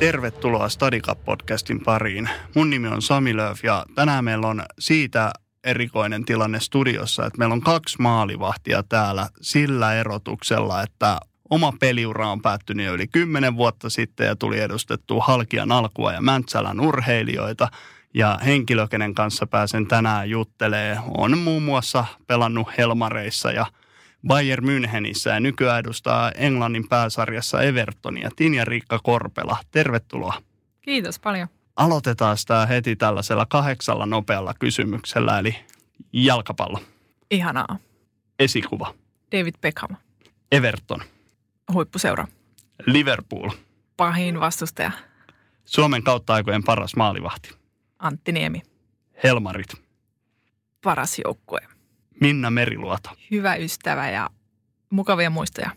Tervetuloa Stadicap-podcastin pariin. Mun nimi on Sami Lööf ja tänään meillä on siitä erikoinen tilanne studiossa, että meillä on kaksi maalivahtia täällä sillä erotuksella, että oma peliura on päättynyt jo yli kymmenen vuotta sitten ja tuli edustettua Halkian alkua ja Mäntsälän urheilijoita. Ja henkilö, kenen kanssa pääsen tänään juttelee, on muun muassa pelannut Helmareissa ja Bayern Münchenissä ja nykyään edustaa Englannin pääsarjassa Evertonia. Tinja Riikka Korpela, tervetuloa. Kiitos paljon. Aloitetaan tämä heti tällaisella kahdeksalla nopealla kysymyksellä, eli jalkapallo, Ihanaa. esikuva, David Beckham, Everton, huippuseura. Liverpool, Pahin vastustaja, Suomen kautta aikojen paras maalivahti, Antti Niemi. Helmarit, Paras joukkue. Minna Meriluoto, Hyvä ystävä ja mukavia muistoja.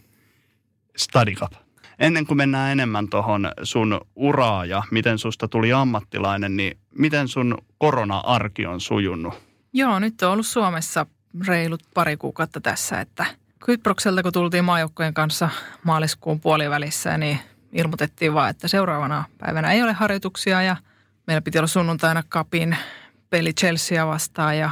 Stadicap. Ennen kuin mennään enemmän tuohon sun uraa ja miten susta tuli ammattilainen, niin miten sun korona-arki on sujunut? Joo, nyt on ollut Suomessa reilut pari kuukautta tässä, että Kyprokselta kun tultiin maajoukkojen kanssa maaliskuun puolivälissä, niin ilmoitettiin vaan, että seuraavana päivänä ei ole harjoituksia ja meillä piti olla sunnuntaina kapin peli Chelsea vastaan ja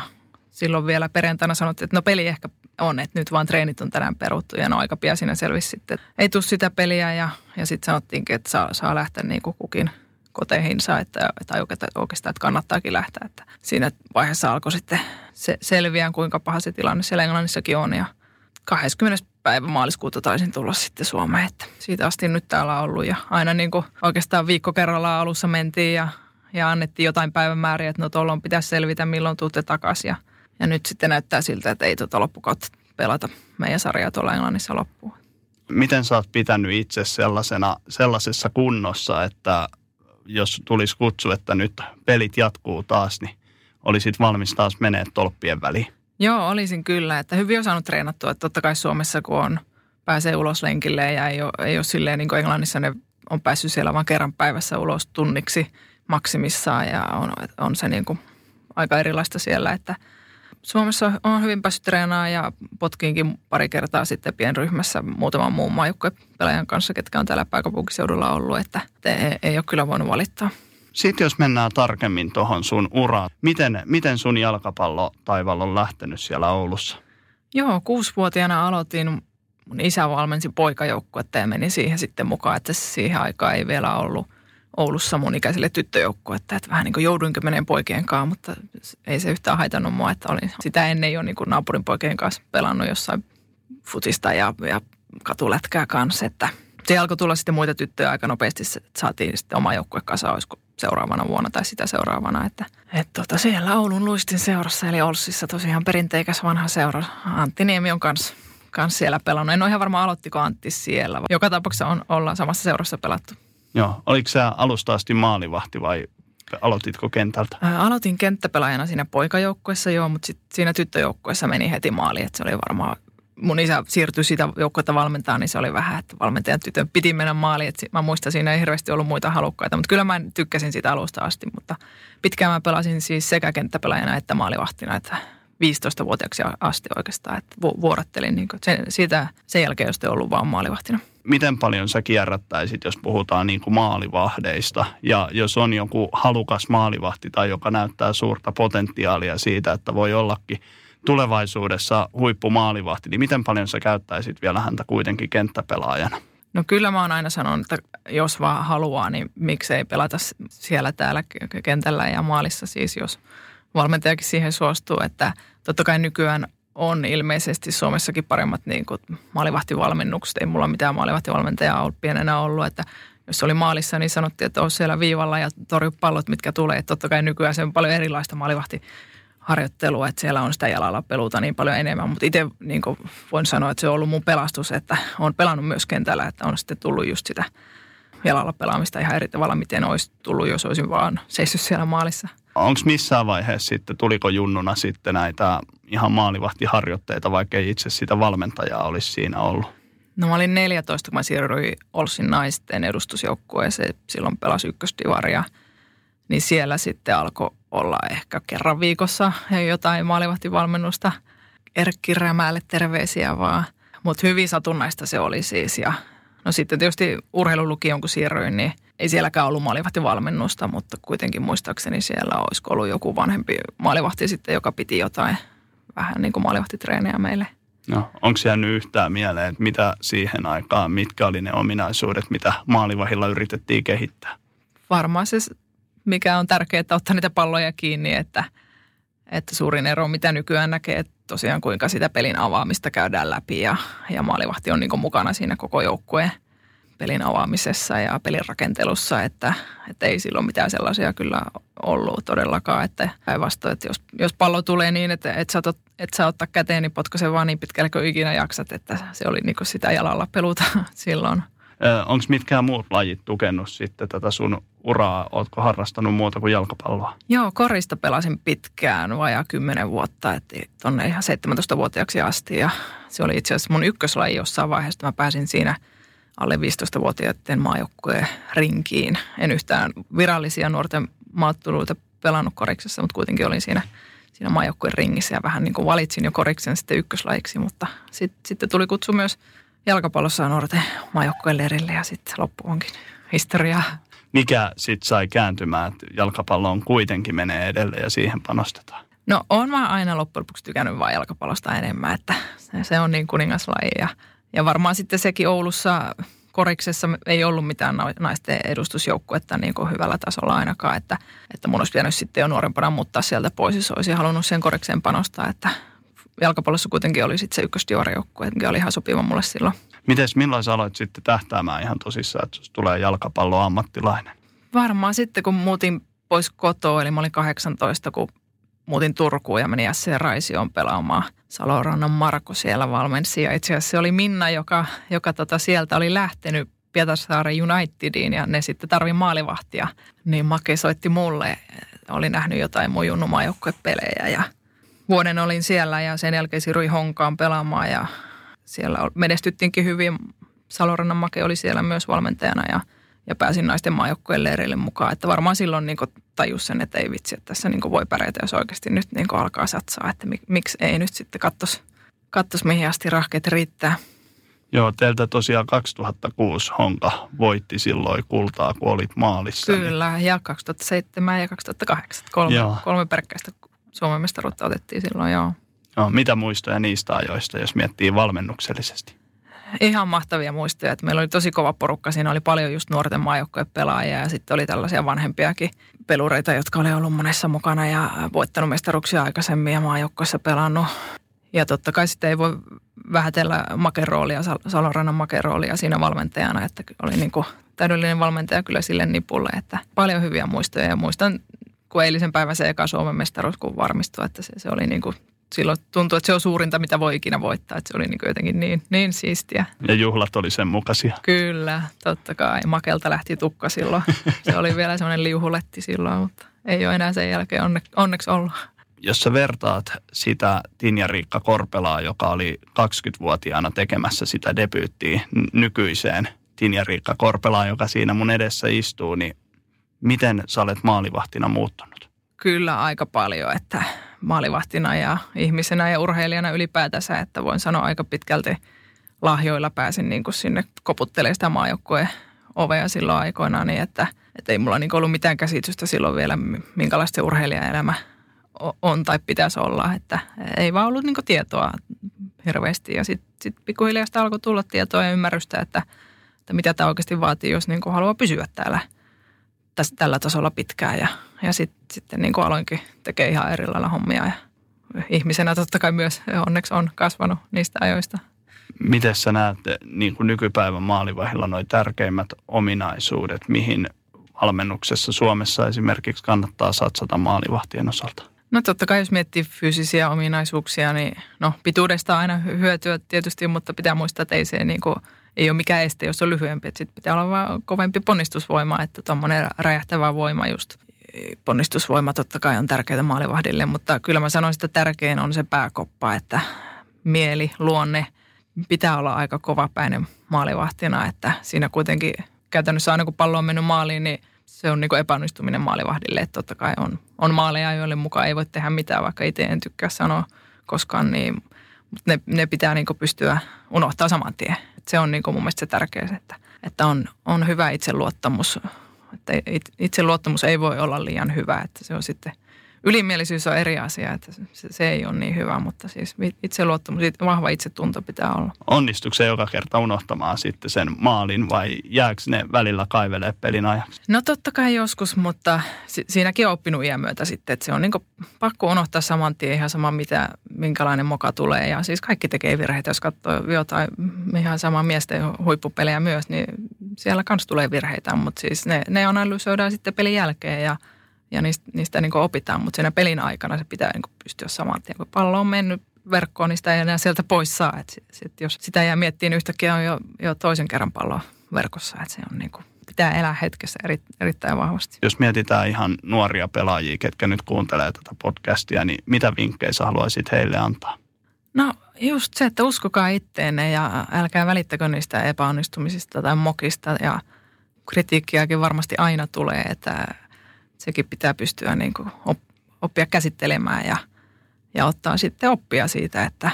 silloin vielä perjantaina sanottiin, että no peli ehkä on, että nyt vaan treenit on tänään peruttu ja no aika pian siinä selvisi sitten, että ei tule sitä peliä ja, ja sitten sanottiinkin, että saa, saa lähteä niin kuin kukin koteihinsa, että, että oikeastaan, että kannattaakin lähteä. Että siinä vaiheessa alkoi sitten se selviää, kuinka paha se tilanne siellä Englannissakin on ja 20. päivä maaliskuuta taisin tulla sitten Suomeen, että siitä asti nyt täällä on ollut ja aina niin kuin oikeastaan viikko kerrallaan alussa mentiin ja, ja annettiin jotain päivämääriä, että no tuolloin pitäisi selvitä, milloin tuutte takaisin ja nyt sitten näyttää siltä, että ei tuota loppukautta pelata meidän sarjaa tuolla Englannissa loppuun. Miten sä oot pitänyt itse sellaisena, sellaisessa kunnossa, että jos tulisi kutsu, että nyt pelit jatkuu taas, niin olisit valmis taas menee tolppien väliin? Joo, olisin kyllä, että hyvin on saanut treenattua, että totta kai Suomessa kun on, pääsee ulos lenkille ja ei ole, ei ole silleen niin kuin Englannissa ne on päässyt siellä vain kerran päivässä ulos tunniksi maksimissaan ja on, on se niin kuin aika erilaista siellä, että Suomessa on hyvin päässyt treenaamaan ja potkiinkin pari kertaa sitten pienryhmässä muutaman muun maajoukkuepelaajan kanssa, ketkä on täällä pääkaupunkiseudulla ollut, että ei, ei ole kyllä voinut valittaa. Sitten jos mennään tarkemmin tuohon sun uraan, miten, miten sun jalkapallo taival on lähtenyt siellä Oulussa? Joo, kuusivuotiaana aloitin. Mun isä valmensi poikajoukkuetta ja menin siihen sitten mukaan, että siihen aikaan ei vielä ollut Oulussa mun ikäiselle tyttöjoukkuetta. Että vähän niin kuin jouduinkin meneen poikien kanssa, mutta ei se yhtään haitannut mua, että olin sitä ennen jo niin kuin naapurin poikien kanssa pelannut jossain futista ja, ja katulätkää kanssa. Että se alkoi tulla sitten muita tyttöjä aika nopeasti, että saatiin sitten oma joukkue kasa, olisiko seuraavana vuonna tai sitä seuraavana. Että, et tota, siellä Oulun luistin seurassa, eli Olssissa tosiaan perinteikäs vanha seura. Antti Niemi on kanssa kans siellä pelannut. En ole ihan varma aloittiko Antti siellä. Joka tapauksessa on, ollaan samassa seurassa pelattu. Joo, oliko sä alusta asti maalivahti vai aloititko kentältä? Ää, aloitin kenttäpelaajana siinä poikajoukkuessa joo, mutta sit siinä tyttöjoukkuessa meni heti maali, että se oli varmaan mun isä siirtyi sitä joukkuetta valmentaa, niin se oli vähän, että valmentajan tytön piti mennä maaliin. Että mä muistan, siinä ei hirveästi ollut muita halukkaita, mutta kyllä mä tykkäsin sitä alusta asti. Mutta pitkään mä pelasin siis sekä kenttäpelaajana että maalivahtina, että 15-vuotiaaksi asti oikeastaan, että vuorottelin niin sen, siitä sen jälkeen, jos ollut vaan maalivahtina. Miten paljon sä kierrättäisit, jos puhutaan niin kuin maalivahdeista ja jos on joku halukas maalivahti tai joka näyttää suurta potentiaalia siitä, että voi ollakin tulevaisuudessa huippumaalivahti, niin miten paljon sä käyttäisit vielä häntä kuitenkin kenttäpelaajana? No kyllä mä oon aina sanonut, että jos vaan haluaa, niin miksei pelata siellä täällä kentällä ja maalissa siis, jos valmentajakin siihen suostuu, että totta kai nykyään on ilmeisesti Suomessakin paremmat niin kuin maalivahtivalmennukset. Ei mulla mitään maalivahtivalmentajaa ollut pienenä ollut, että jos oli maalissa, niin sanottiin, että on siellä viivalla ja torju pallot, mitkä tulee. Että totta kai nykyään se on paljon erilaista maalivahti harjoittelua, että siellä on sitä jalalla peluta niin paljon enemmän. Mutta itse niin voin sanoa, että se on ollut mun pelastus, että olen pelannut myös kentällä, että on sitten tullut just sitä jalalla pelaamista ihan eri tavalla, miten olisi tullut, jos olisin vaan seissyt siellä maalissa. Onko missään vaiheessa sitten, tuliko junnuna sitten näitä ihan maalivahtiharjoitteita, vaikka ei itse sitä valmentajaa olisi siinä ollut? No mä olin 14, kun mä siirryin Olsin naisten edustusjoukkueeseen. Silloin pelasi ykköstivaria. Niin siellä sitten alkoi olla ehkä kerran viikossa jotain maalivahtivalmennusta. Erkki Rämäälle terveisiä vaan. Mutta hyvin satunnaista se oli siis. Ja no sitten tietysti urheilulukion kun siirryin, niin ei sielläkään ollut maalivahtivalmennusta, mutta kuitenkin muistaakseni siellä olisi ollut joku vanhempi maalivahti sitten, joka piti jotain vähän niin kuin maalivahtitreeniä meille – No, onko jäänyt yhtään mieleen, että mitä siihen aikaan, mitkä oli ne ominaisuudet, mitä maalivahilla yritettiin kehittää? Varmaan se, mikä on tärkeää, että ottaa niitä palloja kiinni, että, että suurin ero, mitä nykyään näkee, että tosiaan kuinka sitä pelin avaamista käydään läpi ja, ja maalivahti on niin mukana siinä koko joukkueen pelin avaamisessa ja pelin rakentelussa, että, että ei silloin mitään sellaisia kyllä ollut todellakaan, että päinvastoin, että jos, jos pallo tulee niin, että et sä, et sä ottaa käteen, niin potko vaan niin pitkälle kuin ikinä jaksat, että se oli niin sitä jalalla peluta silloin. Onko mitkään muut lajit tukenut sitten tätä sun uraa? Ootko harrastanut muuta kuin jalkapalloa? Joo, korista pelasin pitkään, vajaa kymmenen vuotta, että tuonne ihan 17-vuotiaaksi asti. Ja se oli itse asiassa mun ykköslaji jossain vaiheessa, mä pääsin siinä – alle 15-vuotiaiden maajoukkueen rinkiin. En yhtään virallisia nuorten maatteluita pelannut koriksessa, mutta kuitenkin olin siinä, siinä maajoukkueen ringissä ja vähän niin kuin valitsin jo koriksen sitten ykköslajiksi, mutta sit, sitten tuli kutsu myös jalkapallossa nuorten maajoukkueen lerille ja sitten loppu onkin historiaa. Mikä sitten sai kääntymään, että jalkapalloon kuitenkin menee edelleen ja siihen panostetaan? No on mä aina loppujen lopuksi tykännyt vaan jalkapallosta enemmän, että se, se on niin kuningaslaji ja – ja varmaan sitten sekin Oulussa koriksessa ei ollut mitään naisten edustusjoukkuetta niin kuin hyvällä tasolla ainakaan, että, että mun olisi pitänyt sitten jo nuorempana muuttaa sieltä pois, jos olisin halunnut sen korikseen panostaa, että jalkapallossa kuitenkin oli sitten se ykkösdivarijoukkue, mikä oli ihan sopiva mulle silloin. Mites, milloin sä aloit sitten tähtäämään ihan tosissaan, että tulee jalkapallo ammattilainen? Varmaan sitten, kun muutin pois kotoa, eli mä olin 18, kun muutin Turkuun ja menin SC Raisioon pelaamaan. Salorannan Marko siellä valmensi ja itse asiassa se oli Minna, joka, joka tota sieltä oli lähtenyt Pietarsaaren Unitediin ja ne sitten tarvi maalivahtia. Niin Make soitti mulle, oli nähnyt jotain mun pelejä ja vuoden olin siellä ja sen jälkeen siirryin Honkaan pelaamaan ja siellä menestyttiinkin hyvin. Salorannan Make oli siellä myös valmentajana ja – ja pääsin naisten maajoukkueen leireille mukaan. Että varmaan silloin niin tajus sen, että ei vitsi, että tässä niin voi pärjätä, jos oikeasti nyt niin alkaa satsaa. Että miksi ei nyt sitten kattos, kattos mihin asti rahkeet riittää. Joo, teiltä tosiaan 2006 Honka voitti silloin kultaa, kun olit maalissa. Niin- Kyllä, niin... ja 2007 ja 2008. Kolme, kolme peräkkäistä Suomen mestaruutta otettiin silloin, joo. joo. Mitä muistoja niistä ajoista, jos miettii valmennuksellisesti? Ihan mahtavia muistoja. Että meillä oli tosi kova porukka. Siinä oli paljon just nuorten maajoukkojen pelaajia ja sitten oli tällaisia vanhempiakin pelureita, jotka oli ollut monessa mukana ja voittanut mestaruksia aikaisemmin ja maajoukkoissa pelannut. Ja totta kai sitten ei voi vähätellä makeroolia, Salorannan makeroolia siinä valmentajana, että oli niin kuin täydellinen valmentaja kyllä sille nipulle, että paljon hyviä muistoja ja muistan kun eilisen päivän se eka Suomen mestaruus, kun varmistui, että se, se oli niin kuin silloin tuntui, että se on suurinta, mitä voi ikinä voittaa. Että se oli niin jotenkin niin, niin siistiä. Ja juhlat oli sen mukaisia. Kyllä, totta kai. Makelta lähti tukka silloin. Se oli vielä semmoinen liuhuletti silloin, mutta ei ole enää sen jälkeen onne, onneksi ollut. Jos sä vertaat sitä Tinja Riikka Korpelaa, joka oli 20-vuotiaana tekemässä sitä debyyttiä nykyiseen Tinja Riikka Korpelaan, joka siinä mun edessä istuu, niin miten sä olet maalivahtina muuttunut? Kyllä aika paljon, että maalivahtina ja ihmisenä ja urheilijana ylipäätänsä, että voin sanoa aika pitkälti lahjoilla pääsin niin kuin sinne koputtelemaan sitä maajoukkueen ovea silloin aikoinaan, niin että, että ei mulla niin ollut mitään käsitystä silloin vielä, minkälaista se urheilijaelämä on tai pitäisi olla, että ei vaan ollut niin tietoa hirveästi. Ja sitten sit pikkuhiljaa sitä alkoi tulla tietoa ja ymmärrystä, että, että mitä tämä oikeasti vaatii, jos niin haluaa pysyä täällä tässä, tällä tasolla pitkään ja ja sit, sitten niin kuin aloinkin tekee ihan eri lailla hommia ja ihmisenä totta kai myös onneksi on kasvanut niistä ajoista. Miten sä näet niin kuin nykypäivän maalivahilla noin tärkeimmät ominaisuudet, mihin valmennuksessa Suomessa esimerkiksi kannattaa satsata maalivahtien osalta? No totta kai jos miettii fyysisiä ominaisuuksia, niin no pituudesta aina hyötyä tietysti, mutta pitää muistaa, että ei se niin kuin, ei ole mikään este, jos on lyhyempi. Että sit pitää olla vaan kovempi ponnistusvoima, että tuommoinen räjähtävä voima just. Ponnistusvoima totta kai on tärkeää maalivahdille, mutta kyllä mä sanoisin, että tärkein on se pääkoppa, että mieli, luonne pitää olla aika kovapäinen maalivahtina, että siinä kuitenkin käytännössä aina kun pallo on mennyt maaliin, niin se on niin epäonnistuminen maalivahdille. Että totta kai on, on maaleja, joille mukaan ei voi tehdä mitään, vaikka itse en tykkää sanoa koskaan, niin, ne, ne pitää niin pystyä unohtaa saman tien. Et se on niin mun mielestä se tärkeä, että, että on, on hyvä itseluottamus. Että itseluottamus ei voi olla liian hyvä, että se on sitten – ylimielisyys on eri asia, että se, se ei ole niin hyvä, mutta siis itseluottamus, vahva itsetunto pitää olla. Onnistuuko se joka kerta unohtamaan sitten sen maalin vai jääkö ne välillä kaivelee pelin ajaksi? No totta kai joskus, mutta si- siinäkin on oppinut iän myötä sitten, että se on niin pakko unohtaa saman tien ihan sama, mitä, minkälainen moka tulee. Ja siis kaikki tekee virheitä, jos katsoo jotain ihan samaa miesten huippupelejä myös, niin siellä kanssa tulee virheitä, mutta siis ne, ne analysoidaan sitten pelin jälkeen ja – ja niistä, niistä niin opitaan, mutta siinä pelin aikana se pitää niin pystyä saman tien. Kun pallo on mennyt verkkoon, niin sitä ei enää sieltä pois saa. Et sit, sit jos sitä jää miettiä, niin yhtäkkiä on jo, jo toisen kerran pallo verkossa. Et se on niin kuin, pitää elää hetkessä eri, erittäin vahvasti. Jos mietitään ihan nuoria pelaajia, ketkä nyt kuuntelee tätä podcastia, niin mitä vinkkejä sä haluaisit heille antaa? No just se, että uskokaa itteenne ja älkää välittäkö niistä epäonnistumisista tai mokista ja kritiikkiäkin varmasti aina tulee, että sekin pitää pystyä niin kuin oppia käsittelemään ja, ja ottaa sitten oppia siitä, että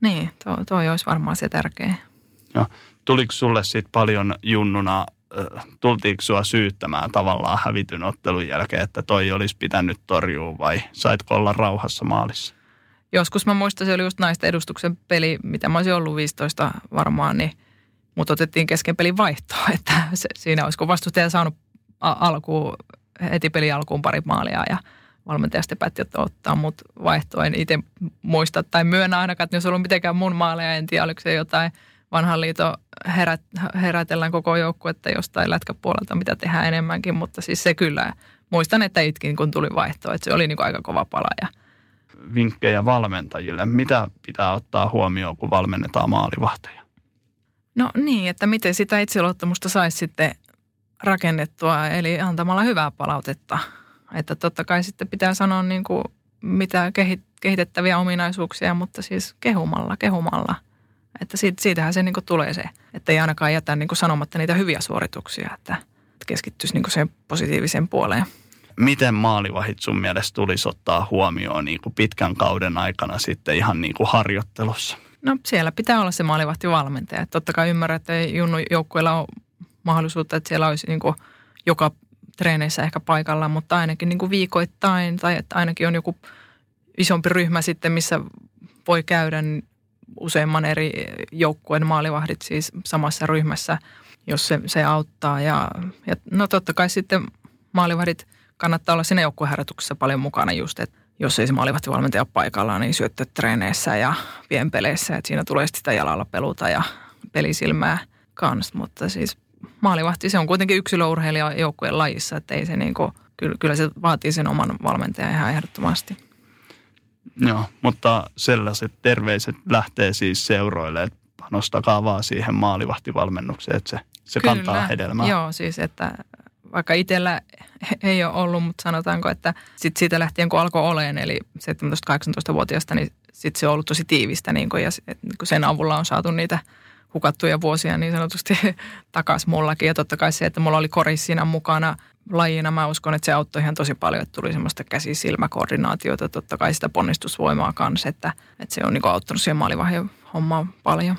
niin, tuo, toi olisi varmaan se tärkeä. No, tuliko sulle sitten paljon junnuna, tultiinko sua syyttämään tavallaan hävityn ottelun jälkeen, että toi olisi pitänyt torjua vai saitko olla rauhassa maalissa? Joskus mä muistan, se oli just naisten edustuksen peli, mitä mä olisin ollut 15 varmaan, niin mut otettiin kesken pelin vaihtoa, että se, siinä olisiko vastustaja saanut alkuun heti peli alkuun pari maalia ja valmentaja sitten päätti, että ottaa mut vaihtoa. En itse muista tai myönnä ainakaan, että jos ollut mitenkään mun maaleja, en tiedä, oliko se jotain vanhan liiton herät, herätellään koko joukkuetta jostain lätkäpuolelta, mitä tehdään enemmänkin, mutta siis se kyllä, muistan, että itkin kun tuli vaihto, että se oli niin kuin aika kova pala. Ja... Vinkkejä valmentajille, mitä pitää ottaa huomioon, kun valmennetaan maalivahteja? No niin, että miten sitä itseluottamusta saisi sitten rakennettua, eli antamalla hyvää palautetta. Että totta kai sitten pitää sanoa niin kuin mitä kehitettäviä ominaisuuksia, mutta siis kehumalla, kehumalla. Että siitä, siitähän se niin kuin tulee se, että ei ainakaan jätä niin kuin sanomatta niitä hyviä suorituksia, että keskittyisi niin kuin sen positiivisen puoleen. Miten maalivahit sun mielestä tulisi ottaa huomioon niin kuin pitkän kauden aikana sitten ihan niin kuin harjoittelussa? No siellä pitää olla se maalivahtivalmentaja. Totta kai ymmärrän, että junnu joukkueella ole mahdollisuutta, että siellä olisi niin kuin joka treeneissä ehkä paikalla, mutta ainakin niin kuin viikoittain tai että ainakin on joku isompi ryhmä sitten, missä voi käydä useamman eri joukkueen maalivahdit siis samassa ryhmässä, jos se, se auttaa. Ja, ja no totta kai sitten maalivahdit kannattaa olla siinä joukkueharjoituksessa paljon mukana just, että jos ei se maalivahtivalmentaja ole paikalla, niin syöttötreeneissä ja pienpeleissä, että siinä tulee sitä jalalla peluta ja pelisilmää kanssa, mutta siis maalivahti, se on kuitenkin yksilöurheilija joukkueen lajissa, että ei se niin kuin, kyllä, kyllä se vaatii sen oman valmentajan ihan ehdottomasti. Joo, mutta sellaiset terveiset lähtee siis seuroille, että panostakaa vaan siihen maalivahtivalmennukseen, että se, se kyllä, kantaa hedelmää. Joo, siis että vaikka itsellä ei ole ollut, mutta sanotaanko, että sit siitä lähtien kun alkoi oleen, eli 17-18-vuotiaasta, niin sitten se on ollut tosi tiivistä niin kun, ja niin sen avulla on saatu niitä – hukattuja vuosia niin sanotusti takaisin mullakin. Ja totta kai se, että mulla oli kori siinä mukana lajina, mä uskon, että se auttoi ihan tosi paljon, että tuli semmoista käsi-silmäkoordinaatiota, totta kai sitä ponnistusvoimaa kanssa, että, että se on niin auttanut siihen maalivahden hommaan paljon.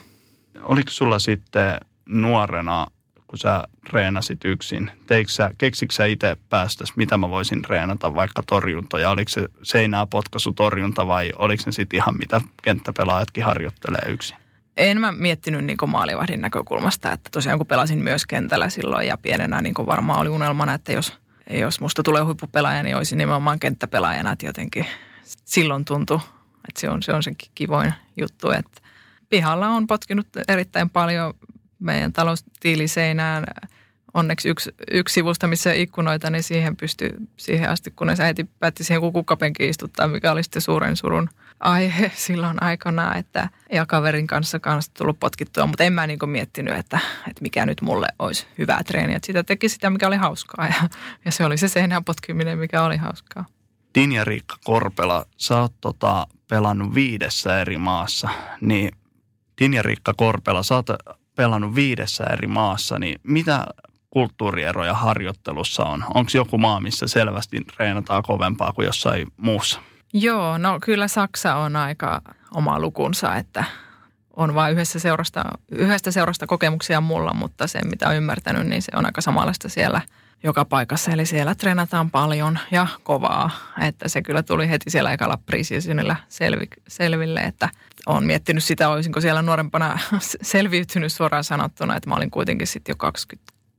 Oliko sulla sitten nuorena, kun sä reenasit yksin, sä, keksikö sä itse päästäs, mitä mä voisin reenata, vaikka torjuntoja? Oliko se seinää potkaisu torjunta vai oliko se sitten ihan mitä kenttäpelaajatkin harjoittelee yksin? En mä miettinyt niin maalivahdin näkökulmasta, että tosiaan kun pelasin myös kentällä silloin ja pienenä niin varmaan oli unelmana, että jos, jos musta tulee huippupelaaja, niin olisin nimenomaan kenttäpelaajana, että jotenkin silloin tuntui, että se on se, on se kivoin juttu, että pihalla on potkinut erittäin paljon meidän taloustiiliseinään. Onneksi yksi, yksi sivusta, missä ikkunoita, niin siihen pystyi siihen asti, kunnes äiti päätti siihen kukkapenkiin istuttaa, mikä oli sitten suuren surun aihe silloin aikana, että ja kaverin kanssa kanssa tullut potkittua, mutta en mä niin miettinyt, että, että mikä nyt mulle olisi hyvää treeniä. Että sitä teki sitä, mikä oli hauskaa ja, ja se oli se seinään potkiminen, mikä oli hauskaa. Dinja Riikka Korpela, sä oot tota, pelannut viidessä eri maassa, niin Dinja Riikka Korpela, sä oot pelannut viidessä eri maassa, niin mitä kulttuurieroja harjoittelussa on? Onko joku maa, missä selvästi treenataan kovempaa kuin jossain muussa? Joo, no kyllä Saksa on aika oma lukunsa, että on vain yhdessä seurasta, yhdestä seurasta kokemuksia mulla, mutta se mitä olen ymmärtänyt, niin se on aika samanlaista siellä joka paikassa. Eli siellä treenataan paljon ja kovaa, että se kyllä tuli heti siellä ekalla preseasonilla selvi, selville, että olen miettinyt sitä, olisinko siellä nuorempana selviytynyt suoraan sanottuna, että mä olin kuitenkin sitten jo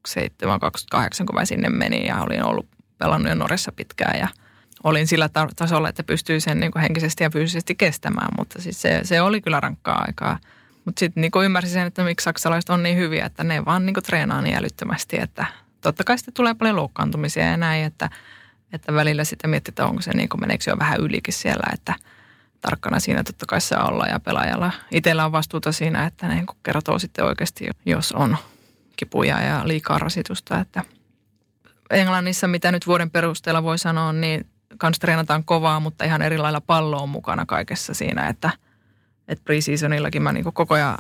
27-28, kun mä sinne menin ja olin ollut pelannut jo Noressa pitkään ja – olin sillä tasolla, että pystyi sen niin kuin henkisesti ja fyysisesti kestämään, mutta siis se, se oli kyllä rankkaa aikaa. Mutta sitten niin ymmärsin sen, että miksi saksalaiset on niin hyviä, että ne vaan niin kuin treenaa niin älyttömästi, että totta kai sitten tulee paljon loukkaantumisia ja näin, että, että välillä sitten miettii, että onko se niin kuin, meneekö jo vähän ylikin siellä, että tarkkana siinä totta kai saa olla ja pelaajalla itsellä on vastuuta siinä, että ne niin kertoo sitten oikeasti, jos on kipuja ja liikaa rasitusta, että Englannissa, mitä nyt vuoden perusteella voi sanoa, niin kans treenataan kovaa, mutta ihan eri lailla pallo on mukana kaikessa siinä, että, että preseasonillakin mä niin koko ajan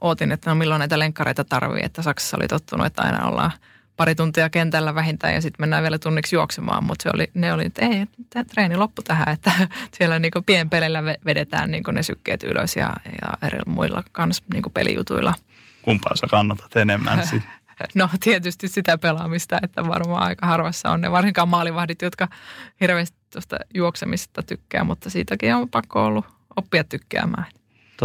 ootin, että no milloin näitä lenkkareita tarvii, että Saksassa oli tottunut, että aina ollaan pari tuntia kentällä vähintään ja sitten mennään vielä tunniksi juoksemaan, mutta se oli, ne oli, että ei, tämä treeni loppu tähän, että siellä niin pienpelillä vedetään niin ne sykkeet ylös ja, ja eri muilla kans niin pelijutuilla. Kumpaa sä kannatat enemmän sitten? No tietysti sitä pelaamista, että varmaan aika harvassa on ne varsinkaan maalivahdit, jotka hirveästi tuosta juoksemista tykkää, mutta siitäkin on pakko ollut oppia tykkäämään.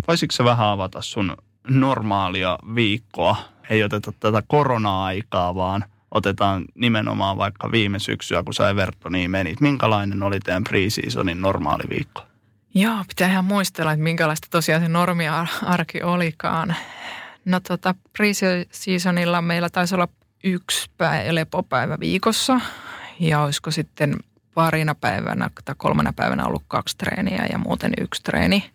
Voisitko se vähän avata sun normaalia viikkoa? Ei oteta tätä korona-aikaa, vaan otetaan nimenomaan vaikka viime syksyä, kun sä Evertoniin menit. Minkälainen oli teidän pre-seasonin normaali viikko? Joo, pitää ihan muistella, että minkälaista tosiaan se normiarki olikaan. No tota, pre-seasonilla meillä taisi olla yksi päivä, lepopäivä viikossa ja olisiko sitten parina päivänä tai kolmena päivänä ollut kaksi treeniä ja muuten yksi treeni.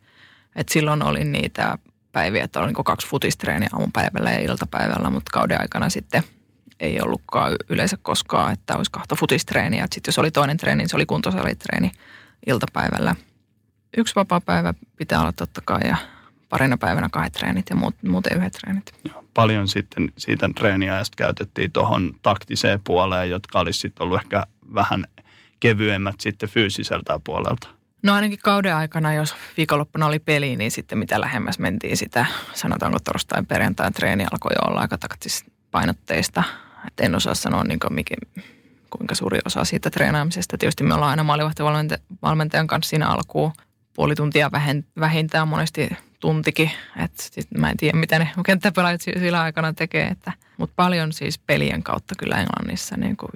Et silloin oli niitä päiviä, että oli niin kaksi futistreeniä aamupäivällä ja iltapäivällä, mutta kauden aikana sitten ei ollutkaan yleensä koskaan, että olisi kahta futistreeniä. Sitten jos oli toinen treeni, niin se oli kuntosalitreeni iltapäivällä. Yksi vapaa päivä pitää olla totta kai ja parina päivänä kahdet treenit ja muut, muuten yhdet treenit. Paljon sitten siitä treeniajasta käytettiin tuohon taktiseen puoleen, jotka olisi sitten ollut ehkä vähän kevyemmät sitten fyysiseltä puolelta. No ainakin kauden aikana, jos viikonloppuna oli peli, niin sitten mitä lähemmäs mentiin sitä, sanotaanko torstain perjantain treeni alkoi jo olla aika painotteista. Et en osaa sanoa niin kuin mikä, kuinka suuri osa siitä treenaamisesta. Tietysti me ollaan aina maalivahtivalmentajan kanssa siinä alkuun puoli tuntia vähintään monesti tuntikin. Et sit mä en tiedä, mitä ne kenttäpelaajat sillä aikana tekee. Että, mutta paljon siis pelien kautta kyllä Englannissa, niin kuin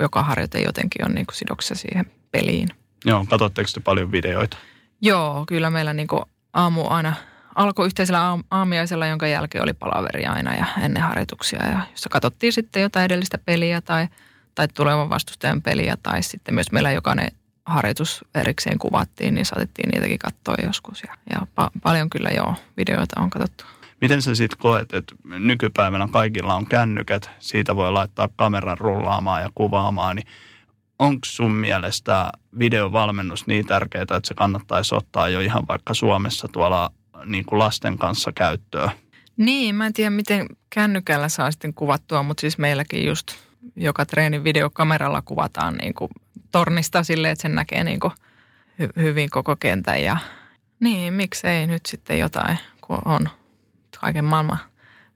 joka harjoite jotenkin on niin kuin sidoksissa siihen peliin. Joo, katsotteko te paljon videoita? Joo, kyllä meillä niin kuin aamu aina alkoi yhteisellä aamiaisella, jonka jälkeen oli palaveri aina ja ennen harjoituksia. Ja jossa katsottiin sitten jotain edellistä peliä tai, tai tulevan vastustajan peliä tai sitten myös meillä jokainen harjoitus erikseen kuvattiin, niin saatettiin niitäkin katsoa joskus. Ja, ja pa- paljon kyllä joo, videoita on katsottu. Miten sä sitten koet, että nykypäivänä kaikilla on kännykät, siitä voi laittaa kameran rullaamaan ja kuvaamaan, niin onko sun mielestä videovalmennus niin tärkeää, että se kannattaisi ottaa jo ihan vaikka Suomessa tuolla niin kuin lasten kanssa käyttöön? Niin, mä en tiedä miten kännykällä saa sitten kuvattua, mutta siis meilläkin just joka treeni videokameralla kuvataan niin kuin tornista silleen, että sen näkee niin kuin hy- hyvin koko kentän ja niin, miksei nyt sitten jotain, kun on kaiken maailman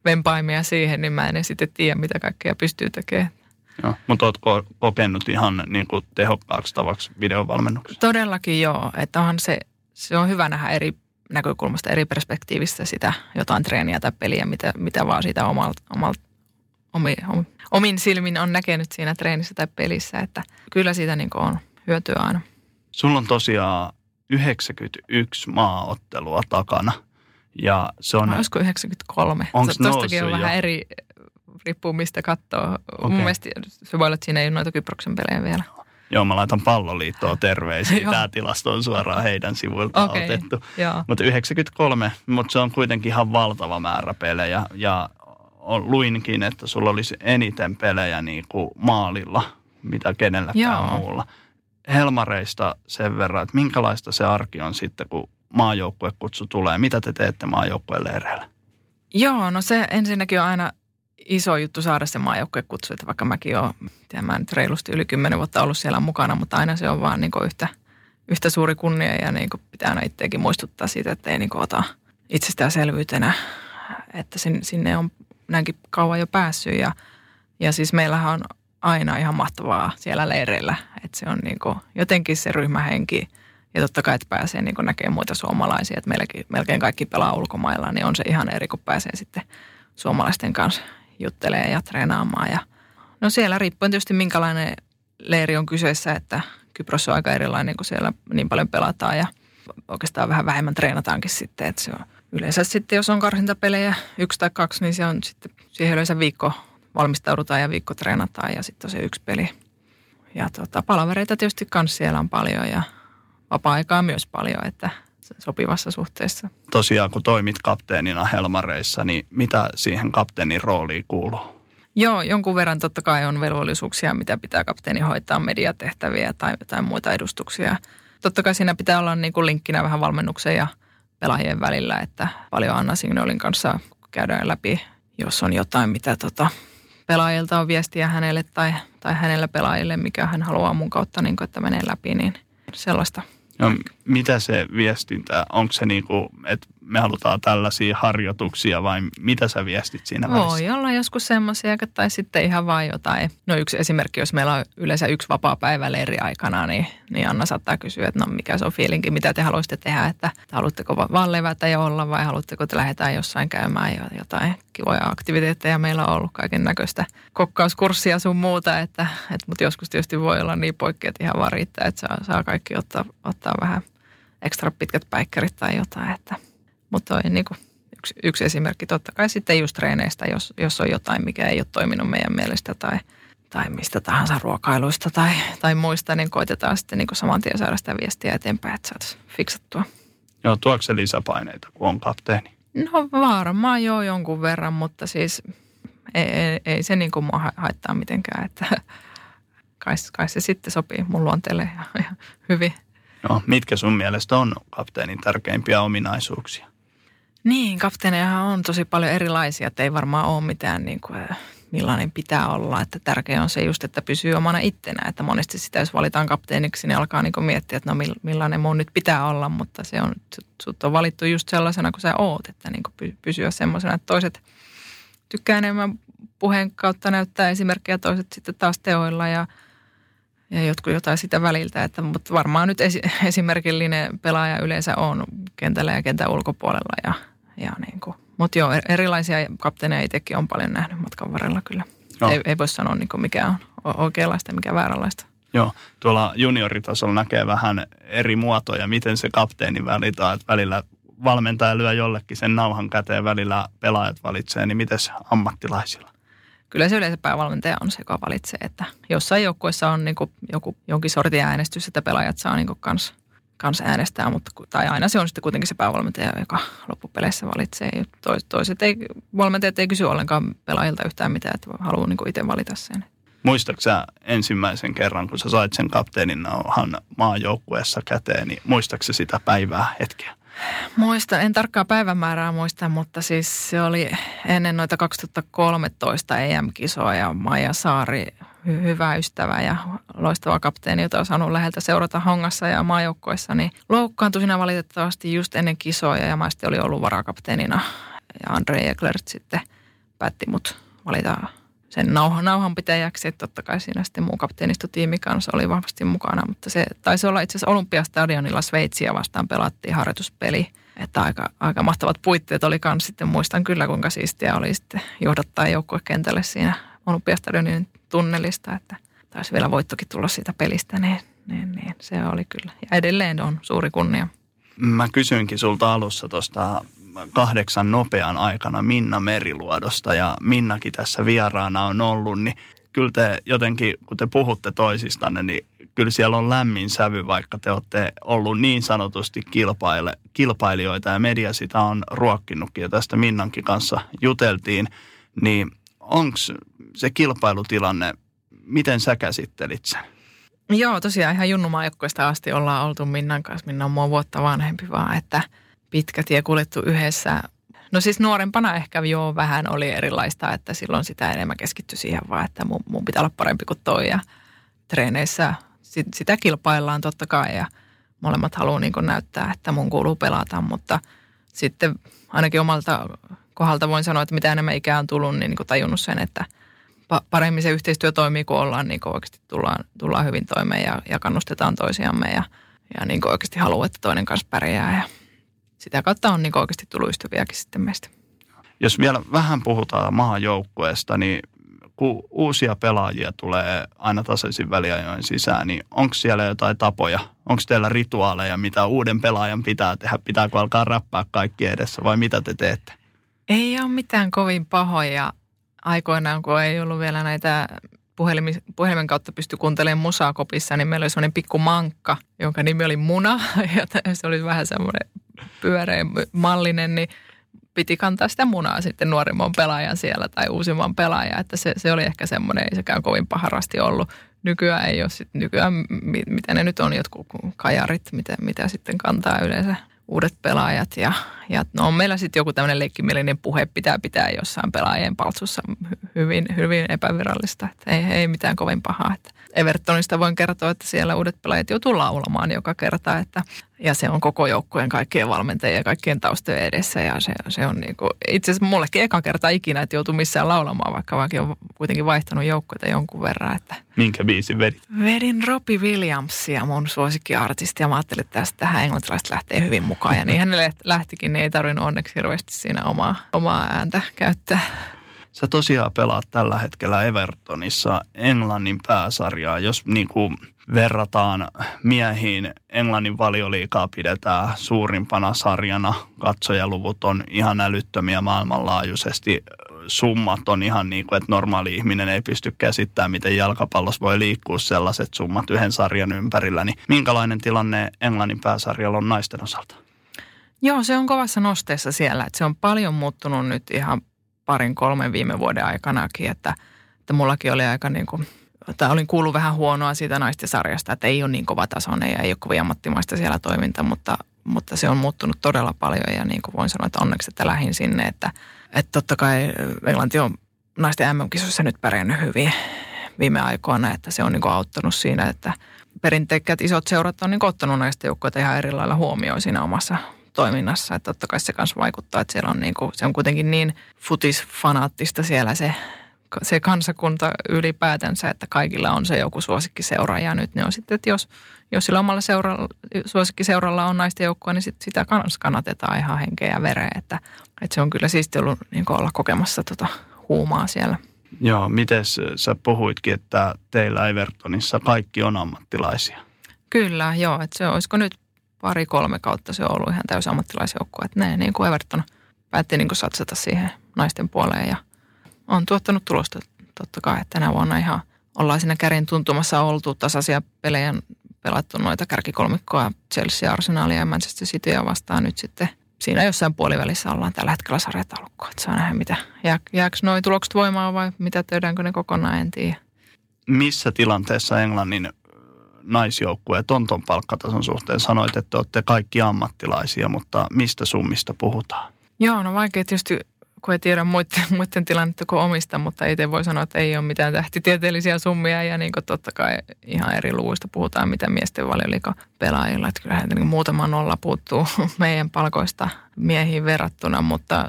vempaimia siihen, niin mä en sitten tiedä, mitä kaikkea pystyy tekemään. Joo, mutta oletko kokenut ihan niin kuin tehokkaaksi tavaksi videovalmennuksessa? Todellakin joo, että onhan se, se on hyvä nähdä eri näkökulmasta, eri perspektiivistä sitä jotain treeniä tai peliä, mitä, mitä vaan siitä omalta, omalta omi, omin silmin on näkenyt siinä treenissä tai pelissä, että kyllä siitä niin on hyötyä aina. Sulla on tosiaan 91 maaottelua takana – Ja se on... Olisiko 93? Onks Tuostakin on vähän eri, riippuu mistä katsoo. Okay. Mun mielestä se voi olla, että siinä ei ole noita Kyproksen pelejä vielä. Joo, mä laitan palloliittoon terveisiä. Joo. Tämä tilasto on suoraan heidän sivuilta Okei, otettu. Mutta 93, mutta se on kuitenkin ihan valtava määrä pelejä. Ja luinkin, että sulla olisi eniten pelejä niin kuin maalilla, mitä kenelläkään Joo. muulla. Helmareista sen verran, että minkälaista se arki on sitten, kun maajoukkuekutsu tulee. Mitä te teette maajoukkueen leireillä? Joo, no se ensinnäkin on aina iso juttu saada se maajoukkuekutsu, että vaikka mäkin olen, tiedän, mä nyt reilusti yli kymmenen vuotta ollut siellä mukana, mutta aina se on vaan niin yhtä, yhtä suuri kunnia ja niin pitää aina itseäkin muistuttaa siitä, että ei niin ota itsestäänselvyytenä, että sin- sinne on näinkin kauan jo päässyt ja, ja siis meillähän on aina ihan mahtavaa siellä leireillä, että se on niin jotenkin se ryhmähenki ja totta kai, että pääsee niin näkemään muita suomalaisia, että meilläkin, melkein kaikki pelaa ulkomailla, niin on se ihan eri, kun pääsee sitten suomalaisten kanssa juttelee ja treenaamaan. Ja no siellä riippuen tietysti minkälainen leiri on kyseessä, että Kypros on aika erilainen, kun siellä niin paljon pelataan ja oikeastaan vähän vähemmän treenataankin sitten, että se on yleensä sitten, jos on karsintapelejä yksi tai kaksi, niin se on sitten siihen yleensä viikko valmistaudutaan ja viikko treenataan ja sitten on se yksi peli. Ja tota, palavereita tietysti kans siellä on paljon ja vapaa-aikaa myös paljon, että se sopivassa suhteessa. Tosiaan, kun toimit kapteenina Helmareissa, niin mitä siihen kapteenin rooliin kuuluu? Joo, jonkun verran totta kai on velvollisuuksia, mitä pitää kapteeni hoitaa, mediatehtäviä tai jotain muita edustuksia. Totta kai siinä pitää olla niin kuin linkkinä vähän valmennuksen ja pelaajien välillä, että paljon Anna Signolin kanssa käydään läpi, jos on jotain, mitä tota, pelaajilta on viestiä hänelle tai, tai hänellä pelaajille, mikä hän haluaa mun kautta, niin kuin, että menee läpi, niin sellaista. No, mitä se viestintä, onko se niin kuin, että me halutaan tällaisia harjoituksia vai mitä sä viestit siinä välissä? Voi olla joskus semmoisia, tai sitten ihan vain jotain. No yksi esimerkki, jos meillä on yleensä yksi vapaa päivä leiri aikana, niin, niin Anna saattaa kysyä, että no mikä se on fiilinki, mitä te haluaisitte tehdä, että haluatteko va- vaan levätä ja olla vai haluatteko, että lähdetään jossain käymään jotain kivoja aktiviteetteja. Meillä on ollut kaiken näköistä kokkauskurssia sun muuta, että, että, mutta joskus tietysti voi olla niin poikki, että ihan vaan riittää, että saa, saa kaikki ottaa, ottaa vähän ekstra pitkät päikkärit tai jotain, että mutta toi niin kuin yksi, yksi esimerkki totta kai sitten just treeneistä, jos, jos on jotain, mikä ei ole toiminut meidän mielestä tai, tai mistä tahansa ruokailuista tai, tai muista, niin koitetaan sitten niin saman tien saada sitä viestiä eteenpäin, että saataisiin fiksattua. Joo, tuoko se lisäpaineita, kun on kapteeni? No varmaan joo jonkun verran, mutta siis ei, ei, ei se niin kuin mua ha- haittaa mitenkään, että kai, kai se sitten sopii mun luonteelle ja, ja hyvin. Joo, mitkä sun mielestä on kapteenin tärkeimpiä ominaisuuksia? Niin, kapteenejahan on tosi paljon erilaisia, että ei varmaan ole mitään niin kuin, eh, millainen pitää olla. Että tärkeää on se just, että pysyy omana ittenä. Että monesti sitä, jos valitaan kapteeniksi, niin alkaa niin kuin miettiä, että no mill- millainen mun nyt pitää olla. Mutta se on, sut- on valittu just sellaisena kuin sä oot, että niin kuin py- pysyä semmoisena, että toiset tykkää enemmän puheen kautta näyttää esimerkkejä, toiset sitten taas teoilla ja ja jotkut jotain sitä väliltä, että, mutta varmaan nyt esi- esimerkillinen pelaaja yleensä on kentällä ja kentän ulkopuolella. Ja, ja niin kuin. Mutta joo, er- erilaisia kapteeneja itsekin on paljon nähnyt matkan varrella kyllä. Joo. Ei, ei voi sanoa niin kuin mikä on oikeanlaista ja mikä vääränlaista. Joo, tuolla junioritasolla näkee vähän eri muotoja, miten se kapteeni valitaan, että välillä valmentaja lyö jollekin sen nauhan käteen, välillä pelaajat valitsee, niin miten ammattilaisilla? Kyllä se yleensä päävalmentaja on se, joka valitsee, että jossain joukkueessa on niin kuin joku, jonkin sortin äänestys, että pelaajat saa niin kuin kans, kans äänestää, mutta tai aina se on sitten kuitenkin se päävalmentaja, joka loppupeleissä valitsee. Ja Tois, toiset ei, valmentajat ei kysy ollenkaan pelaajilta yhtään mitään, että haluaa niin itse valita sen. Muistatko sä ensimmäisen kerran, kun sä sait sen kapteenin nauhan maajoukkueessa käteen, niin muistatko sitä päivää hetkeä? Muistan, en tarkkaa päivämäärää muista, mutta siis se oli ennen noita 2013 EM-kisoa ja Maija Saari, hy- hyvä ystävä ja loistava kapteeni, jota on saanut läheltä seurata hongassa ja maajoukkoissa, niin loukkaantui siinä valitettavasti just ennen kisoja ja mä sitten olin ollut varakapteenina. Ja Andre Eklert sitten päätti mut valita sen nauhan, nauhanpitäjäksi, että totta kai siinä sitten muu kapteenistotiimi kanssa oli vahvasti mukana, mutta se taisi olla itse asiassa Olympiastadionilla Sveitsiä vastaan pelattiin harjoituspeli, että aika, aika mahtavat puitteet oli kanssa sitten, muistan kyllä kuinka siistiä oli sitten johdattaa joukkuekentälle siinä Olympiastadionin tunnelista, että taisi vielä voittokin tulla siitä pelistä, niin, niin, niin se oli kyllä. Ja edelleen on suuri kunnia. Mä kysyinkin sulta alussa tuosta kahdeksan nopean aikana Minna Meriluodosta ja Minnakin tässä vieraana on ollut, niin kyllä te jotenkin, kun te puhutte toisistanne, niin kyllä siellä on lämmin sävy, vaikka te olette ollut niin sanotusti kilpaile, kilpailijoita ja media sitä on ruokkinutkin ja tästä Minnankin kanssa juteltiin, niin onko se kilpailutilanne, miten sä käsittelit sen? Joo, tosiaan ihan junnumaajoukkoista asti ollaan oltu Minnan kanssa. Minna on mua vuotta vanhempi vaan, että pitkä tie kuljettu yhdessä. No siis nuorempana ehkä jo vähän oli erilaista, että silloin sitä enemmän keskittyi siihen vaan, että mun, mun pitää olla parempi kuin toi. Ja treeneissä sit, sitä kilpaillaan totta kai ja molemmat haluaa niin näyttää, että mun kuuluu pelata, mutta sitten ainakin omalta kohdalta voin sanoa, että mitä enemmän ikää on tullut, niin, niin tajunnut sen, että – paremmin se yhteistyö toimii, kun ollaan niin oikeasti tullaan, tullaan hyvin toimeen ja, ja kannustetaan toisiamme ja, ja niin oikeasti haluaa, että toinen kanssa pärjää. Ja sitä kautta on niin oikeasti tullut ystäviäkin sitten meistä. Jos vielä vähän puhutaan maajoukkueesta, niin kun uusia pelaajia tulee aina tasaisin väliajoin sisään, niin onko siellä jotain tapoja? Onko teillä rituaaleja, mitä uuden pelaajan pitää tehdä? Pitääkö alkaa räppää kaikki edessä vai mitä te teette? Ei ole mitään kovin pahoja aikoinaan, kun ei ollut vielä näitä puhelimen kautta pysty kuuntelemaan musaa kopissa, niin meillä oli semmoinen pikku mankka, jonka nimi oli Muna. Ja se oli vähän semmoinen pyöreä mallinen, niin piti kantaa sitä munaa sitten nuorimman pelaajan siellä tai uusimman pelaajan. Että se, se oli ehkä semmoinen, ei sekään kovin paharasti ollut. Nykyään ei ole sitten, nykyään mitä ne nyt on, jotkut kajarit, mitä, mitä sitten kantaa yleensä uudet pelaajat. Ja, ja no on meillä sitten joku tämmöinen leikkimielinen puhe pitää pitää jossain pelaajien paltsussa hyvin, hyvin epävirallista. Että ei, ei mitään kovin pahaa. Että Evertonista voin kertoa, että siellä uudet pelaajat joutuu laulamaan joka kerta, että ja se on koko joukkueen kaikkien valmentajien ja kaikkien taustojen edessä ja se, se on niin kuin, itse asiassa mullekin eka kerta ikinä, että joutuu missään laulamaan, vaikka vaikka on kuitenkin vaihtanut joukkueita jonkun verran. Että Minkä biisin vedit? Vedin Robbie Williamsia, mun suosikkiartisti ja mä ajattelin, että tästä tähän englantilaiset lähtee hyvin mukaan ja niin hänelle lähtikin, niin ei tarvinnut onneksi hirveästi siinä omaa, omaa ääntä käyttää. Sä tosiaan pelaat tällä hetkellä Evertonissa Englannin pääsarjaa. Jos niin kuin verrataan miehiin, Englannin valioliikaa pidetään suurimpana sarjana. Katsojaluvut on ihan älyttömiä maailmanlaajuisesti. Summat on ihan niin kuin, että normaali ihminen ei pysty käsittämään, miten jalkapallossa voi liikkua sellaiset summat yhden sarjan ympärillä. Niin minkälainen tilanne Englannin pääsarjalla on naisten osalta? Joo, se on kovassa nosteessa siellä. Että se on paljon muuttunut nyt ihan parin kolmen viime vuoden aikanakin, että, että mullakin oli aika niin kuin, että olin kuullut vähän huonoa siitä naisten sarjasta, että ei ole niin kova tasoinen ja ei ole kovin ammattimaista siellä toiminta, mutta, mutta se on muuttunut todella paljon ja niin kuin voin sanoa, että onneksi, että lähin sinne, että, että totta kai Englanti on naisten MM-kisossa nyt pärjännyt hyvin viime aikoina, että se on niin kuin auttanut siinä, että perinteikkäät isot seurat on niin ottanut näistä joukkoita ihan eri lailla huomioon siinä omassa toiminnassa. Että totta kai se myös vaikuttaa, että siellä on niin kuin, se on kuitenkin niin futisfanaattista siellä se, se kansakunta ylipäätänsä, että kaikilla on se joku suosikkiseura. Ja nyt ne on sitten, että jos, jos sillä omalla seuralla, suosikkiseuralla on naisten joukkoa, niin sit sitä kans kannatetaan ihan henkeä ja vereä. Että, että se on kyllä siisti ollut niin olla kokemassa tota huumaa siellä. Joo, miten sä puhuitkin, että teillä Evertonissa kaikki on ammattilaisia? Kyllä, joo. Että se olisiko nyt pari-kolme kautta se on ollut ihan täysin ammattilaisjoukkue. Että ne niin kuin Everton päätti niin kuin satsata siihen naisten puoleen ja on tuottanut tulosta totta kai. Että tänä vuonna ihan ollaan siinä kärin tuntumassa oltu tasaisia pelejä pelattu noita kärkikolmikkoa Chelsea, Arsenalia ja Manchester Cityä vastaan nyt sitten siinä jossain puolivälissä ollaan tällä hetkellä sarjataulukkoa. Että saa nähdä, mitä, jää, jääkö noin tulokset voimaan vai mitä tehdäänkö ne kokonaan, en tiedä. Missä tilanteessa Englannin naisjoukkueet on tuon palkkatason suhteen? Sanoit, että olette kaikki ammattilaisia, mutta mistä summista puhutaan? Joo, no vaikea tietysti, kun ei tiedä muiden, muiden tilannetta kuin omista, mutta itse voi sanoa, että ei ole mitään tähtitieteellisiä summia ja niin totta kai ihan eri luvuista puhutaan, mitä miesten valioliiko pelaajilla. Että kyllähän niin muutama nolla puuttuu meidän palkoista miehiin verrattuna, mutta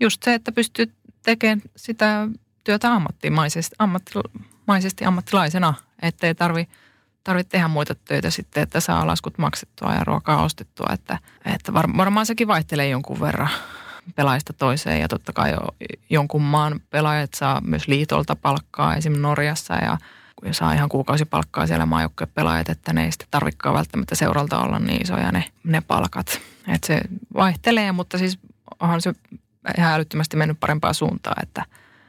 just se, että pystyy tekemään sitä työtä ammattimaisesti, ammattimaisesti ammattilaisena, ettei tarvitse tarvitse tehdä muita töitä sitten, että saa laskut maksettua ja ruokaa ostettua. Että, että var, varmaan sekin vaihtelee jonkun verran pelaajista toiseen ja totta kai jo, jonkun maan pelaajat saa myös liitolta palkkaa esimerkiksi Norjassa ja saa ihan kuukausipalkkaa siellä maajoukkojen pelaajat, että ne ei sitten tarvitsekaan välttämättä seuralta olla niin isoja ne, ne palkat. Että se vaihtelee, mutta siis onhan se ihan älyttömästi mennyt parempaa suuntaan, että,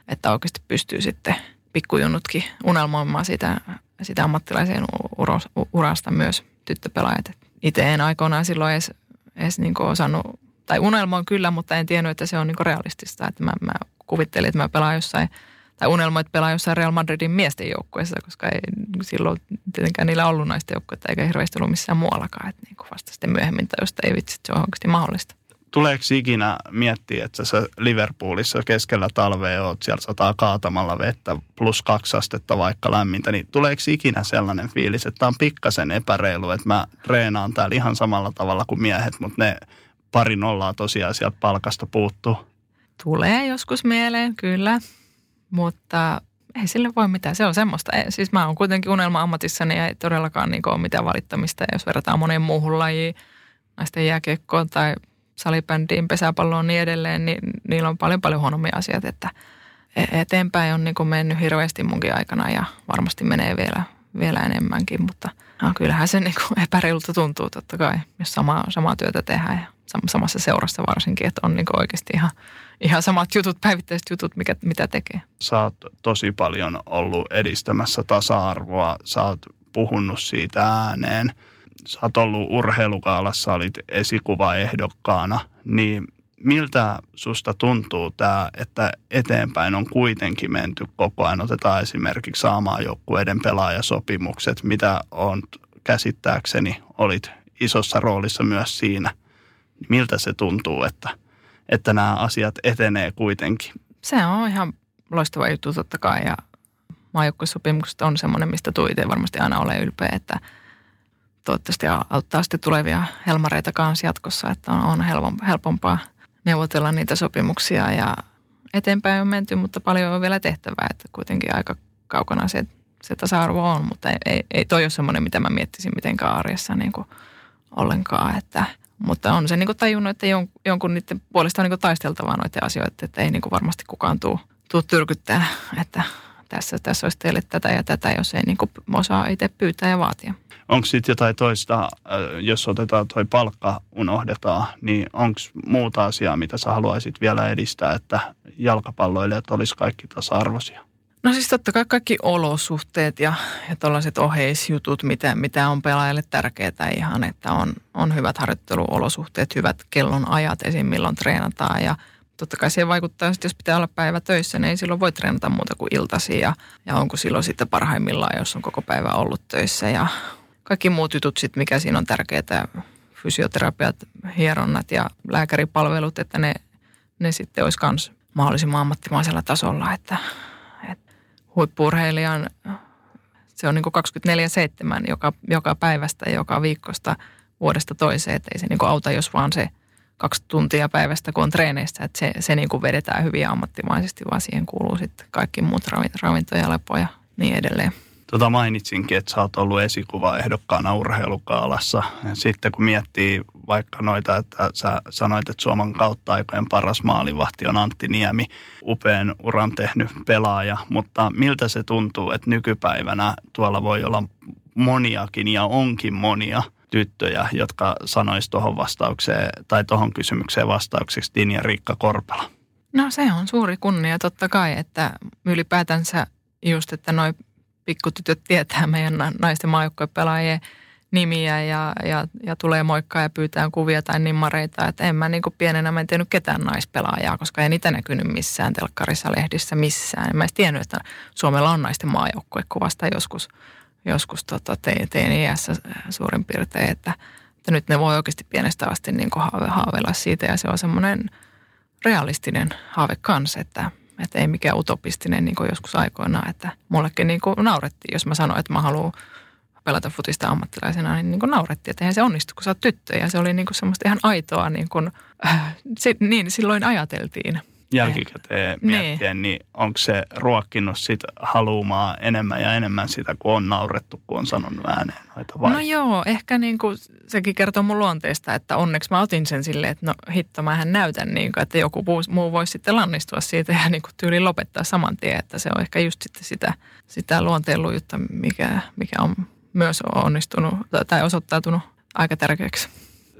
että oikeasti pystyy sitten pikkujunnutkin unelmoimaan sitä, sitä ammattilaisen urasta myös tyttöpelaajat. Itse en aikoinaan silloin edes, edes niin osannut, tai unelmoin kyllä, mutta en tiennyt, että se on niin realistista. Että mä, mä kuvittelin, että mä pelaan jossain, tai unelmoin, että pelaan jossain Real Madridin miesten joukkueessa, koska ei silloin tietenkään niillä ollut naisten joukkuetta eikä hirveästi ollut missään muuallakaan. Että niin vasta sitten myöhemmin tajusta ei vitsi, se on oikeasti mahdollista tuleeko ikinä miettiä, että sä Liverpoolissa keskellä talvea oot, siellä sataa kaatamalla vettä plus kaksi astetta vaikka lämmintä, niin tuleeko ikinä sellainen fiilis, että tämä on pikkasen epäreilu, että mä treenaan täällä ihan samalla tavalla kuin miehet, mutta ne pari nollaa tosiaan sieltä palkasta puuttuu? Tulee joskus mieleen, kyllä, mutta ei sille voi mitään. Se on semmoista. Siis mä oon kuitenkin unelma ammatissani ja ei todellakaan niin ole mitään valittamista. Jos verrataan moneen muuhun lajiin, naisten jääkiekkoon tai salibändiin, pesäpalloon niin edelleen, niin niillä on paljon paljon huonommia asiat, että e- eteenpäin on niin kuin mennyt hirveästi munkin aikana ja varmasti menee vielä, vielä enemmänkin, mutta no, kyllähän se niin kuin epäreilulta tuntuu totta kai, jos sama, samaa työtä tehdään ja samassa seurassa varsinkin, että on niin kuin oikeasti ihan, ihan samat jutut, päivittäiset jutut, mikä, mitä tekee. Sä oot tosi paljon ollut edistämässä tasa-arvoa, sä oot puhunut siitä ääneen – sä oot ollut urheilukaalassa, olit esikuvaehdokkaana, niin miltä susta tuntuu tämä, että eteenpäin on kuitenkin menty koko ajan? Otetaan esimerkiksi saamaan joukkueiden pelaajasopimukset, mitä on käsittääkseni olit isossa roolissa myös siinä. Miltä se tuntuu, että, että nämä asiat etenee kuitenkin? Se on ihan loistava juttu totta kai ja maajoukkuesopimukset on semmoinen, mistä tuite varmasti aina ole ylpeä, että – toivottavasti auttaa sitten tulevia helmareita kanssa jatkossa, että on, helpompaa neuvotella niitä sopimuksia ja eteenpäin on menty, mutta paljon on vielä tehtävää, että kuitenkin aika kaukana se, se tasa-arvo on, mutta ei, ei, ei toi ole semmoinen, mitä mä miettisin mitenkään arjessa niin kuin ollenkaan, että mutta on se niin kuin tajunnut, että jon, jonkun niiden puolesta on niin taisteltavaa noiden asioita, että ei niin kuin varmasti kukaan tuu, tuu tyrkyttää, että tässä, tässä olisi teille tätä ja tätä, jos ei niin kuin osaa itse pyytää ja vaatia onko sitten jotain toista, äh, jos otetaan toi palkka unohdetaan, niin onko muuta asiaa, mitä sä haluaisit vielä edistää, että jalkapalloilijat olisi kaikki tasa-arvoisia? No siis totta kai kaikki olosuhteet ja, ja tällaiset oheisjutut, mitä, mitä on pelaajalle tärkeää ihan, että on, on hyvät harjoitteluolosuhteet, hyvät kellon ajat esim. milloin treenataan ja totta kai siihen vaikuttaa, että jos pitää olla päivä töissä, niin ei silloin voi treenata muuta kuin iltasi ja, ja onko silloin sitten parhaimmillaan, jos on koko päivä ollut töissä ja kaikki muut jutut sitten, mikä siinä on tärkeää, fysioterapiat, hieronnat ja lääkäripalvelut, että ne, ne sitten olisi myös mahdollisimman ammattimaisella tasolla, että, että huippurheilijan se on niin 24-7 joka, joka päivästä, joka viikosta, vuodesta toiseen, että ei se niin auta, jos vaan se kaksi tuntia päivästä, kun on treeneissä, että se, se niin vedetään hyvin ammattimaisesti, vaan siihen kuuluu sitten kaikki muut ravinto ja lepo ja niin edelleen. Tota mainitsinkin, että sä oot ollut esikuva ehdokkaana urheilukaalassa. Sitten kun miettii vaikka noita, että sä sanoit, että Suomen kautta aikojen paras maalivahti on Antti Niemi, upean uran tehnyt pelaaja, mutta miltä se tuntuu, että nykypäivänä tuolla voi olla moniakin ja onkin monia tyttöjä, jotka sanois tuohon vastaukseen tai tuohon kysymykseen vastaukseksi Din ja Riikka Korpela? No se on suuri kunnia totta kai, että ylipäätänsä just, että noin pikkutytöt tietää meidän naisten maajoukkuepelaajien nimiä ja, ja, ja tulee moikkaa ja pyytää kuvia tai nimmareita. Että en mä niin kuin pienenä mä en tiennyt ketään naispelaajaa, koska ei niitä näkynyt missään telkkarissa, lehdissä, missään. En mä edes tiennyt, että Suomella on naisten maajoukkue kuvasta joskus, joskus tota, tein, iässä suurin piirtein, että, että nyt ne voi oikeasti pienestä asti niin kuin haave, haaveilla siitä ja se on semmoinen realistinen haave kanssa, että että ei mikään utopistinen niin kuin joskus aikoinaan, että mullekin niin kuin naurettiin, jos mä sanoin, että mä haluan pelata futista ammattilaisena, niin, niin kuin naurettiin, että eihän se onnistu, kun sä oot tyttö. Ja se oli niin kuin semmoista ihan aitoa, niin, kuin, äh, se, niin silloin ajateltiin jälkikäteen miettien, niin, niin onko se ruokkinut sit haluumaa enemmän ja enemmän sitä, kun on naurettu, kun on sanonut ääneen noita vai? No joo, ehkä niin kuin sekin kertoo mun luonteesta, että onneksi mä otin sen silleen, että no hitto, mähän näytän niin kuin, että joku muu voisi sitten lannistua siitä ja niin kuin tyyli lopettaa saman tien, että se on ehkä just sitten sitä, sitä luonteen mikä, mikä on myös onnistunut tai osoittautunut aika tärkeäksi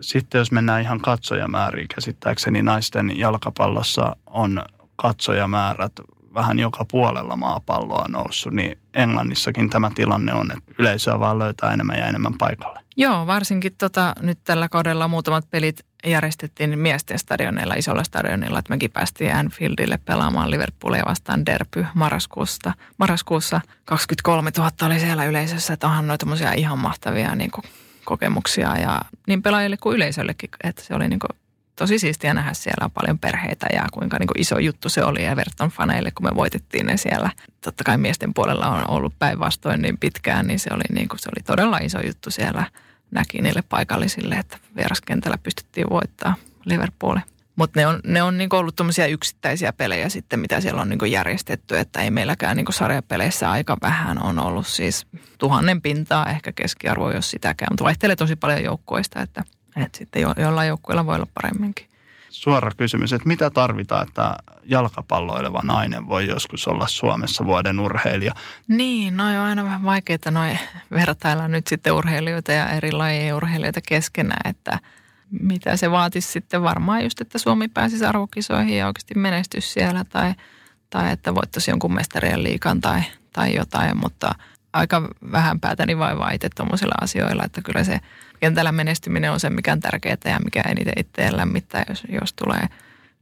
Sitten jos mennään ihan katsojamääriin, käsittääkseni naisten jalkapallossa on katsojamäärät vähän joka puolella maapalloa noussut, niin Englannissakin tämä tilanne on, että yleisöä vaan löytää enemmän ja enemmän paikalle. Joo, varsinkin tota, nyt tällä kaudella muutamat pelit järjestettiin miesten stadioneilla, isolla stadionilla, että mekin päästiin Anfieldille pelaamaan Liverpoolia vastaan Derby marraskuussa. Marraskuussa 23 000 oli siellä yleisössä, että onhan noita ihan mahtavia niin kuin, kokemuksia ja niin pelaajille kuin yleisöllekin, että se oli niin kuin, tosi siistiä nähdä siellä paljon perheitä ja kuinka niin kuin iso juttu se oli Everton faneille, kun me voitettiin ne siellä. Totta kai miesten puolella on ollut päinvastoin niin pitkään, niin se oli, niin kuin, se oli todella iso juttu siellä. Näki niille paikallisille, että vieraskentällä pystyttiin voittaa Liverpooli. Mutta ne on, ne on niinku ollut tuommoisia yksittäisiä pelejä sitten, mitä siellä on niinku järjestetty, että ei meilläkään niinku sarjapeleissä aika vähän on ollut siis tuhannen pintaa ehkä keskiarvo, jos sitäkään, mutta vaihtelee tosi paljon joukkueista, että – että sitten jo, jollain joukkueella voi olla paremminkin. Suora kysymys, että mitä tarvitaan, että jalkapalloileva nainen voi joskus olla Suomessa vuoden urheilija? Niin, no on aina vähän vaikeaa noin vertailla nyt sitten urheilijoita ja eri lajien urheilijoita keskenään, että mitä se vaatisi sitten varmaan just, että Suomi pääsisi arvokisoihin ja oikeasti menestys siellä tai, tai että voittaisi jonkun mestarien liikan tai, tai jotain, mutta aika vähän päätäni vaivaa itse tuommoisilla asioilla, että kyllä se kentällä menestyminen on se, mikä on tärkeää ja mikä eniten itseään lämmittää, jos, jos tulee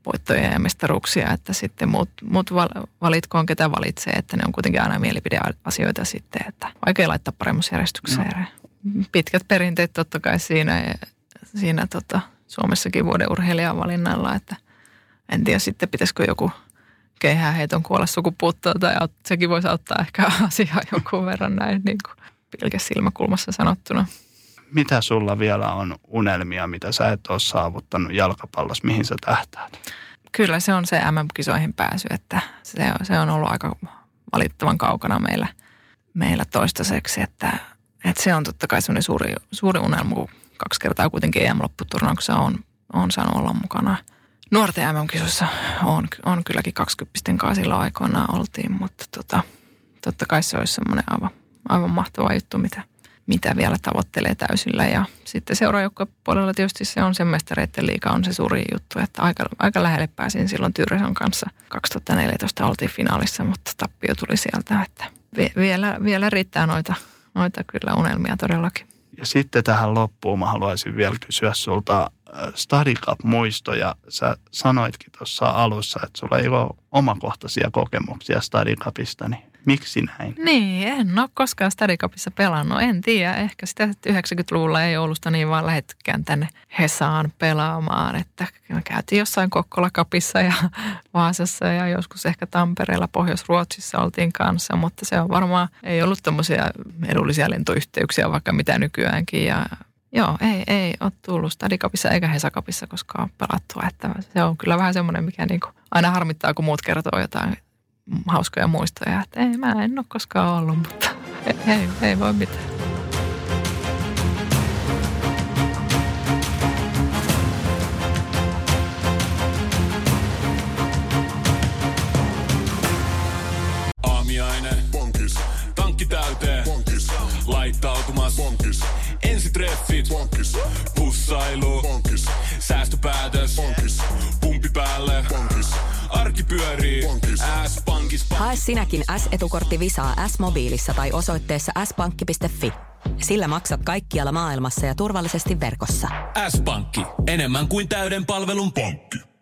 voittoja ja mestaruuksia, että sitten muut, muut valitkoon, ketä valitsee, että ne on kuitenkin aina mielipideasioita sitten, että vaikea laittaa paremmassa järjestykseen. No. Pitkät perinteet totta kai siinä, siinä tota, Suomessakin vuoden urheilijan valinnalla, että en tiedä sitten pitäisikö joku keihää heiton kuolla sukupuuttoa tai sekin voisi auttaa ehkä asiaa jonkun verran näin niin kuin pilkäs silmäkulmassa sanottuna mitä sulla vielä on unelmia, mitä sä et ole saavuttanut jalkapallossa, mihin sä tähtäät? Kyllä se on se MM-kisoihin pääsy, että se on, se on ollut aika valittavan kaukana meillä, meillä toistaiseksi, että, että se on totta kai semmoinen suuri, suuri unelma, kun kaksi kertaa kuitenkin EM-lopputurnauksessa on, on saanut olla mukana. Nuorten MM-kisossa on, on kylläkin 20 kanssa silloin aikoinaan oltiin, mutta tota, totta kai se olisi semmoinen aivan, aivan mahtava juttu, mitä – mitä vielä tavoittelee täysillä. Ja sitten seuraajoukkojen puolella tietysti se on sen mestareiden liiga on se suuri juttu, että aika, aika lähelle pääsin silloin Tyreson kanssa. 2014 oltiin finaalissa, mutta tappio tuli sieltä, että vielä, vielä riittää noita, noita kyllä unelmia todellakin. Ja sitten tähän loppuun mä haluaisin vielä kysyä sulta äh, Stadicap-muistoja. Sä sanoitkin tuossa alussa, että sulla ei ole omakohtaisia kokemuksia Stadicapista, niin Miksi näin? Niin, en ole koskaan Stadikapissa pelannut. En tiedä, ehkä sitä 90-luvulla ei Oulusta niin vaan lähettykään tänne Hesaan pelaamaan. Että me käytiin jossain Kokkolakapissa ja Vaasassa ja joskus ehkä Tampereella, Pohjois-Ruotsissa oltiin kanssa. Mutta se on varmaan, ei ollut tämmöisiä edullisia lentoyhteyksiä vaikka mitä nykyäänkin. Ja Joo, ei, ei ole tullut Stadikapissa eikä Hesakapissa koskaan pelattua. Että se on kyllä vähän semmoinen, mikä niinku aina harmittaa, kun muut kertoo jotain hauskoja muistoja, että ei, mä en ole koskaan ollut, mutta ei, ei voi mitään. Aamiainen. Bonkis. Tankki täyteen. Bonkis. Laittautumas. Bonkis. Ensitreffit. Bonkis. Pussailu. Bonkis. Säästöpäätös. Bonkis. Arki pyörii. S-pankis. Hae sinäkin S-etukortti Visaa S-mobiilissa tai osoitteessa s-pankki.fi. Sillä maksat kaikkialla maailmassa ja turvallisesti verkossa. S-pankki. Enemmän kuin täyden palvelun pankki.